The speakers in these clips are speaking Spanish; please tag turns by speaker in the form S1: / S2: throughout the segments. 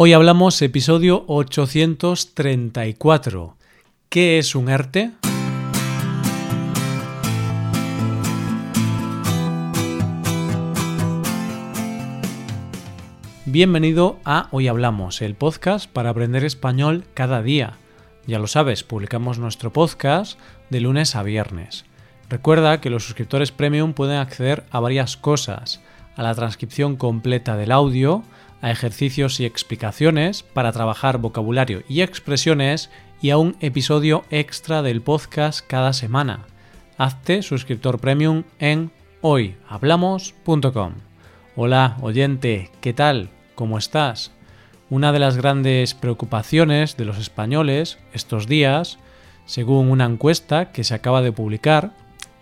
S1: Hoy hablamos episodio 834. ¿Qué es un ERTE? Bienvenido a Hoy Hablamos, el podcast para aprender español cada día. Ya lo sabes, publicamos nuestro podcast de lunes a viernes. Recuerda que los suscriptores premium pueden acceder a varias cosas, a la transcripción completa del audio, a ejercicios y explicaciones para trabajar vocabulario y expresiones y a un episodio extra del podcast cada semana. Hazte suscriptor premium en hoyhablamos.com. Hola, oyente, ¿qué tal? ¿Cómo estás? Una de las grandes preocupaciones de los españoles estos días, según una encuesta que se acaba de publicar,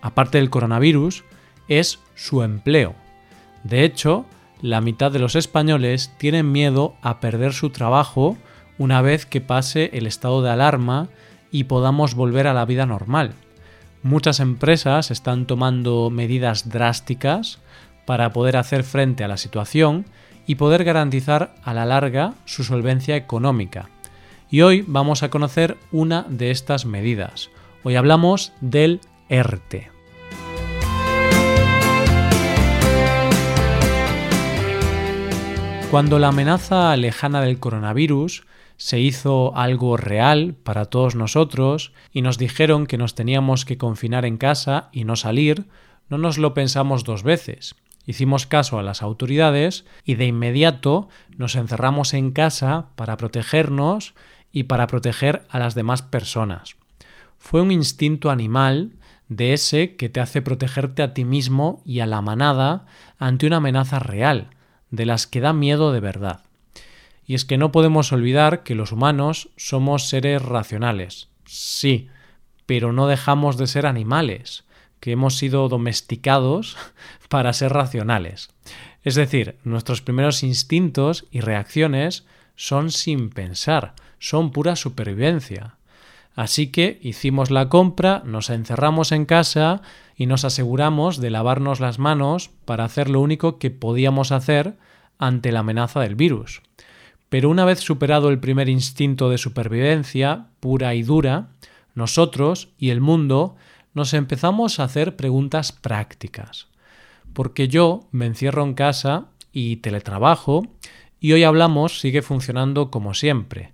S1: aparte del coronavirus, es su empleo. De hecho, la mitad de los españoles tienen miedo a perder su trabajo una vez que pase el estado de alarma y podamos volver a la vida normal. Muchas empresas están tomando medidas drásticas para poder hacer frente a la situación y poder garantizar a la larga su solvencia económica. Y hoy vamos a conocer una de estas medidas. Hoy hablamos del ERTE. Cuando la amenaza lejana del coronavirus se hizo algo real para todos nosotros y nos dijeron que nos teníamos que confinar en casa y no salir, no nos lo pensamos dos veces. Hicimos caso a las autoridades y de inmediato nos encerramos en casa para protegernos y para proteger a las demás personas. Fue un instinto animal de ese que te hace protegerte a ti mismo y a la manada ante una amenaza real, de las que da miedo de verdad. Y es que no podemos olvidar que los humanos somos seres racionales. Sí, pero no dejamos de ser animales, que hemos sido domesticados para ser racionales. Es decir, nuestros primeros instintos y reacciones son sin pensar, son pura supervivencia. Así que hicimos la compra, nos encerramos en casa y nos aseguramos de lavarnos las manos para hacer lo único que podíamos hacer ante la amenaza del virus. Pero una vez superado el primer instinto de supervivencia, pura y dura, nosotros y el mundo nos empezamos a hacer preguntas prácticas. Porque yo me encierro en casa y teletrabajo y hoy hablamos sigue funcionando como siempre.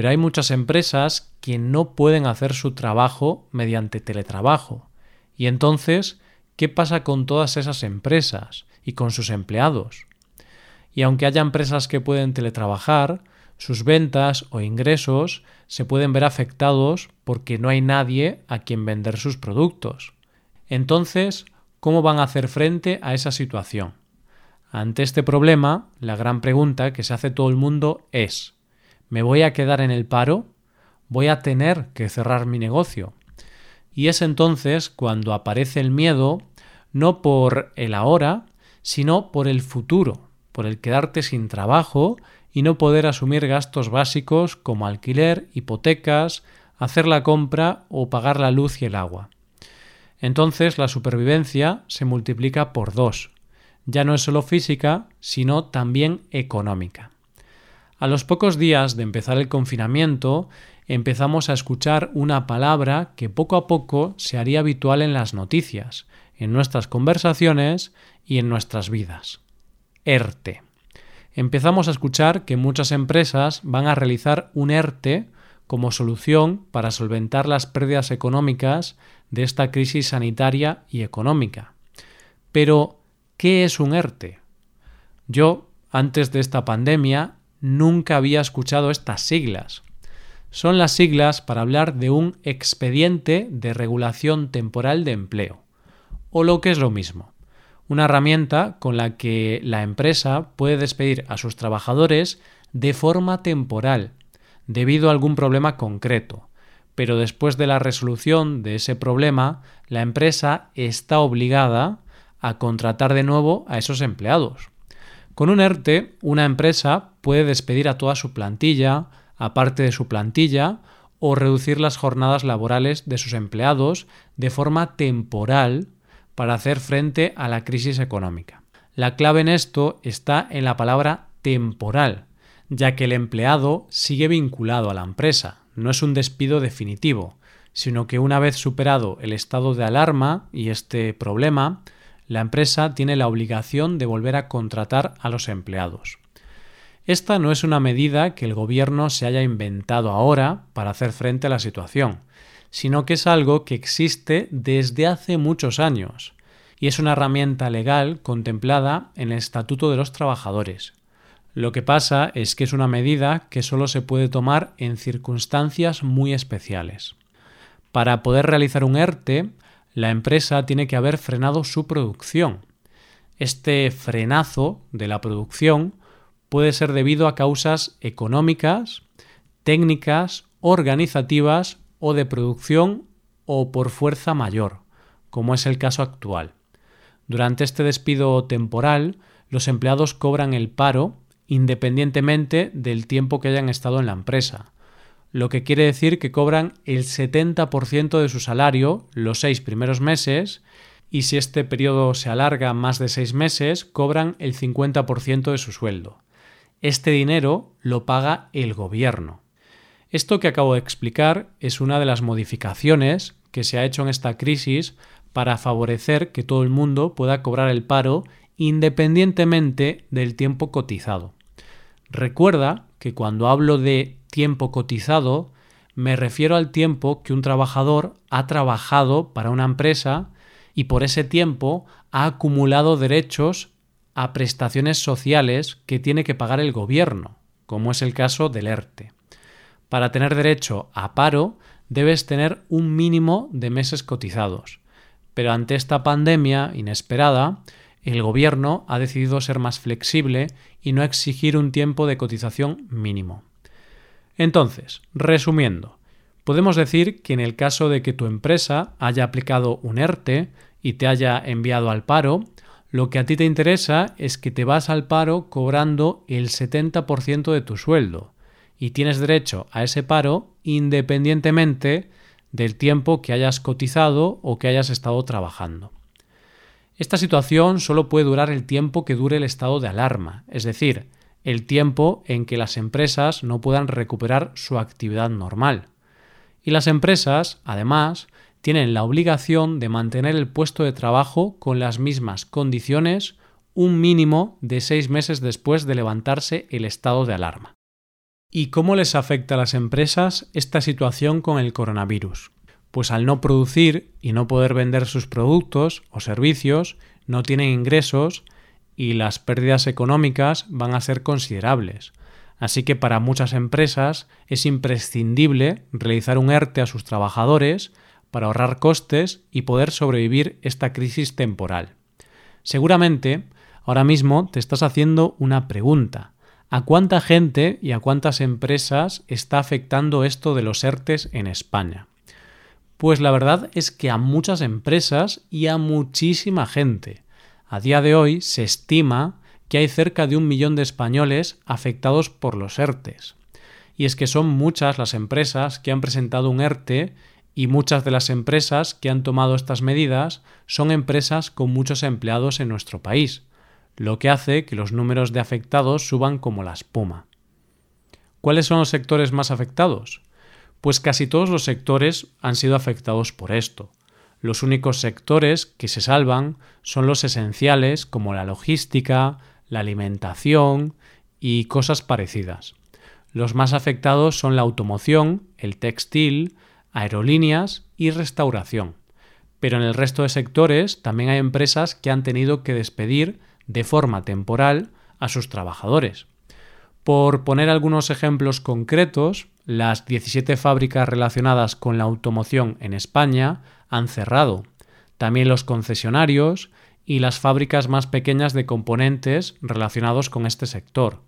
S1: Pero hay muchas empresas que no pueden hacer su trabajo mediante teletrabajo. Y entonces, ¿qué pasa con todas esas empresas y con sus empleados? Y aunque haya empresas que pueden teletrabajar, sus ventas o ingresos se pueden ver afectados porque no hay nadie a quien vender sus productos. Entonces, ¿cómo van a hacer frente a esa situación? Ante este problema, la gran pregunta que se hace todo el mundo es ¿me voy a quedar en el paro? ¿Voy a tener que cerrar mi negocio? Y es entonces cuando aparece el miedo, no por el ahora, sino por el futuro, por el quedarte sin trabajo y no poder asumir gastos básicos como alquiler, hipotecas, hacer la compra o pagar la luz y el agua. Entonces la supervivencia se multiplica por dos. Ya no es solo física, sino también económica. A los pocos días de empezar el confinamiento, empezamos a escuchar una palabra que poco a poco se haría habitual en las noticias, en nuestras conversaciones y en nuestras vidas. ERTE. Empezamos a escuchar que muchas empresas van a realizar un ERTE como solución para solventar las pérdidas económicas de esta crisis sanitaria y económica. Pero, ¿qué es un ERTE? Yo, antes de esta pandemia, nunca había escuchado estas siglas son las siglas para hablar de un expediente de regulación temporal de empleo, o lo que es lo mismo, una herramienta con la que la empresa puede despedir a sus trabajadores de forma temporal, debido a algún problema concreto, pero después de la resolución de ese problema, la empresa está obligada a contratar de nuevo a esos empleados. Con un ERTE, una empresa puede despedir a toda su plantilla, aparte de su plantilla, o reducir las jornadas laborales de sus empleados de forma temporal para hacer frente a la crisis económica. La clave en esto está en la palabra temporal. ya que el empleado sigue vinculado a la empresa, no es un despido definitivo, sino que una vez superado el estado de alarma y este problema, la empresa tiene la obligación de volver a contratar a los empleados. Esta no es una medida que el gobierno se haya inventado ahora para hacer frente a la situación, sino que es algo que existe desde hace muchos años y es una herramienta legal contemplada en el Estatuto de los Trabajadores. Lo que pasa es que es una medida que solo se puede tomar en circunstancias muy especiales. Para poder realizar un ERTE, la empresa tiene que haber frenado su producción. Este frenazo de la producción puede ser debido a causas económicas, técnicas, organizativas o de producción o por fuerza mayor, como es el caso actual. Durante este despido temporal, los empleados cobran el paro independientemente del tiempo que hayan estado en la empresa, lo que quiere decir que cobran el 70% de su salario los seis primeros meses y si este periodo se alarga más de seis meses, cobran el 50% de su sueldo. Este dinero lo paga el gobierno. Esto que acabo de explicar es una de las modificaciones que se ha hecho en esta crisis para favorecer que todo el mundo pueda cobrar el paro independientemente del tiempo cotizado. Recuerda que cuando hablo de tiempo cotizado, me refiero al tiempo que un trabajador ha trabajado para una empresa y por ese tiempo ha acumulado derechos a prestaciones sociales que tiene que pagar el gobierno, como es el caso del ERTE. Para tener derecho a paro debes tener un mínimo de meses cotizados. Pero ante esta pandemia inesperada, el gobierno ha decidido ser más flexible y no exigir un tiempo de cotización mínimo. Entonces, resumiendo, podemos decir que en el caso de que tu empresa haya aplicado un ERTE y te haya enviado al paro, lo que a ti te interesa es que te vas al paro cobrando el 70% de tu sueldo y tienes derecho a ese paro independientemente del tiempo que hayas cotizado o que hayas estado trabajando. Esta situación solo puede durar el tiempo que dure el estado de alarma, es decir, el tiempo en que las empresas no puedan recuperar su actividad normal. Y las empresas, además, tienen la obligación de mantener el puesto de trabajo con las mismas condiciones un mínimo de seis meses después de levantarse el estado de alarma. ¿Y cómo les afecta a las empresas esta situación con el coronavirus? Pues al no producir y no poder vender sus productos o servicios, no tienen ingresos y las pérdidas económicas van a ser considerables. Así que para muchas empresas es imprescindible realizar un ERTE a sus trabajadores para ahorrar costes y poder sobrevivir esta crisis temporal. Seguramente, ahora mismo te estás haciendo una pregunta. ¿A cuánta gente y a cuántas empresas está afectando esto de los ERTES en España? Pues la verdad es que a muchas empresas y a muchísima gente. A día de hoy se estima que hay cerca de un millón de españoles afectados por los ERTES. Y es que son muchas las empresas que han presentado un ERTE y muchas de las empresas que han tomado estas medidas son empresas con muchos empleados en nuestro país, lo que hace que los números de afectados suban como la espuma. ¿Cuáles son los sectores más afectados? Pues casi todos los sectores han sido afectados por esto. Los únicos sectores que se salvan son los esenciales como la logística, la alimentación y cosas parecidas. Los más afectados son la automoción, el textil, aerolíneas y restauración. Pero en el resto de sectores también hay empresas que han tenido que despedir de forma temporal a sus trabajadores. Por poner algunos ejemplos concretos, las 17 fábricas relacionadas con la automoción en España han cerrado. También los concesionarios y las fábricas más pequeñas de componentes relacionados con este sector.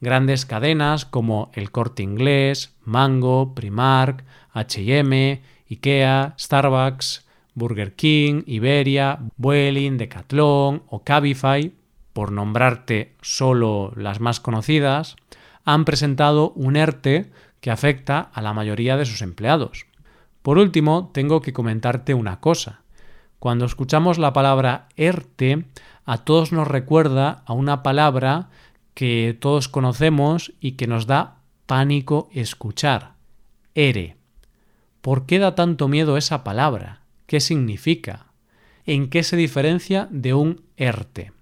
S1: Grandes cadenas como el Corte Inglés, Mango, Primark, HM, IKEA, Starbucks, Burger King, Iberia, Vueling, Decathlon o Cabify, por nombrarte solo las más conocidas, han presentado un ERTE que afecta a la mayoría de sus empleados. Por último, tengo que comentarte una cosa. Cuando escuchamos la palabra ERTE, a todos nos recuerda a una palabra que todos conocemos y que nos da pánico escuchar. ERE. ¿Por qué da tanto miedo esa palabra? ¿Qué significa? ¿En qué se diferencia de un ERTE?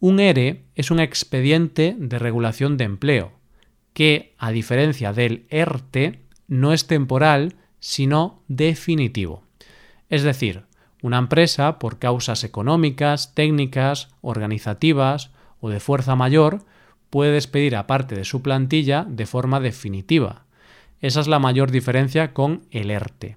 S1: Un ERE es un expediente de regulación de empleo, que, a diferencia del ERTE, no es temporal, sino definitivo. Es decir, una empresa, por causas económicas, técnicas, organizativas o de fuerza mayor, puede despedir a parte de su plantilla de forma definitiva. Esa es la mayor diferencia con el ERTE.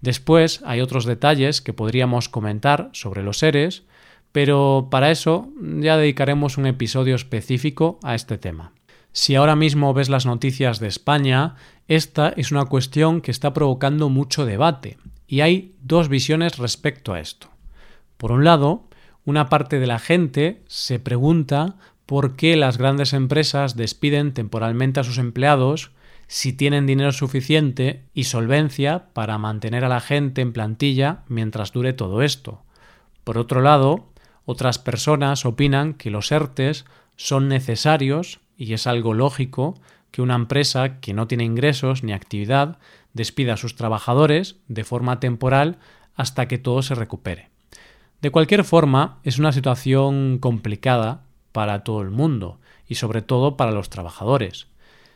S1: Después hay otros detalles que podríamos comentar sobre los seres, pero para eso ya dedicaremos un episodio específico a este tema. Si ahora mismo ves las noticias de España, esta es una cuestión que está provocando mucho debate, y hay dos visiones respecto a esto. Por un lado, una parte de la gente se pregunta por qué las grandes empresas despiden temporalmente a sus empleados si tienen dinero suficiente y solvencia para mantener a la gente en plantilla mientras dure todo esto. Por otro lado, otras personas opinan que los ERTES son necesarios y es algo lógico que una empresa que no tiene ingresos ni actividad despida a sus trabajadores de forma temporal hasta que todo se recupere. De cualquier forma, es una situación complicada para todo el mundo y sobre todo para los trabajadores.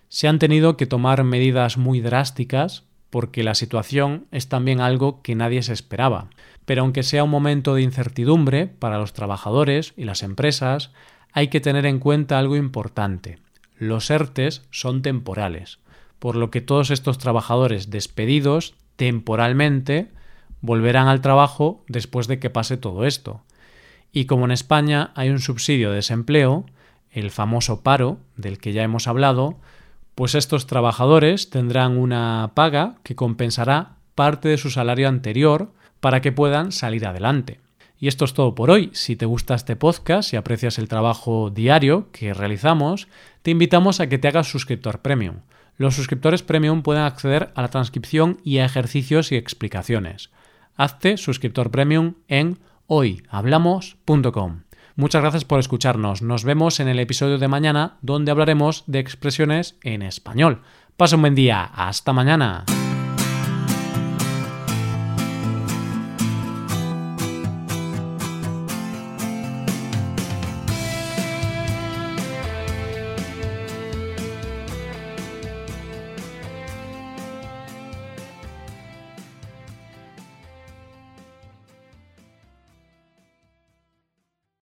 S1: Se han tenido que tomar medidas muy drásticas porque la situación es también algo que nadie se esperaba. Pero aunque sea un momento de incertidumbre para los trabajadores y las empresas, hay que tener en cuenta algo importante. Los ERTES son temporales, por lo que todos estos trabajadores despedidos temporalmente volverán al trabajo después de que pase todo esto. Y como en España hay un subsidio de desempleo, el famoso paro, del que ya hemos hablado, pues estos trabajadores tendrán una paga que compensará parte de su salario anterior para que puedan salir adelante. Y esto es todo por hoy. Si te gusta este podcast y aprecias el trabajo diario que realizamos, te invitamos a que te hagas suscriptor premium. Los suscriptores premium pueden acceder a la transcripción y a ejercicios y explicaciones. Hazte suscriptor premium en hoyhablamos.com. Muchas gracias por escucharnos. Nos vemos en el episodio de mañana donde hablaremos de expresiones en español. Pasa un buen día. Hasta mañana.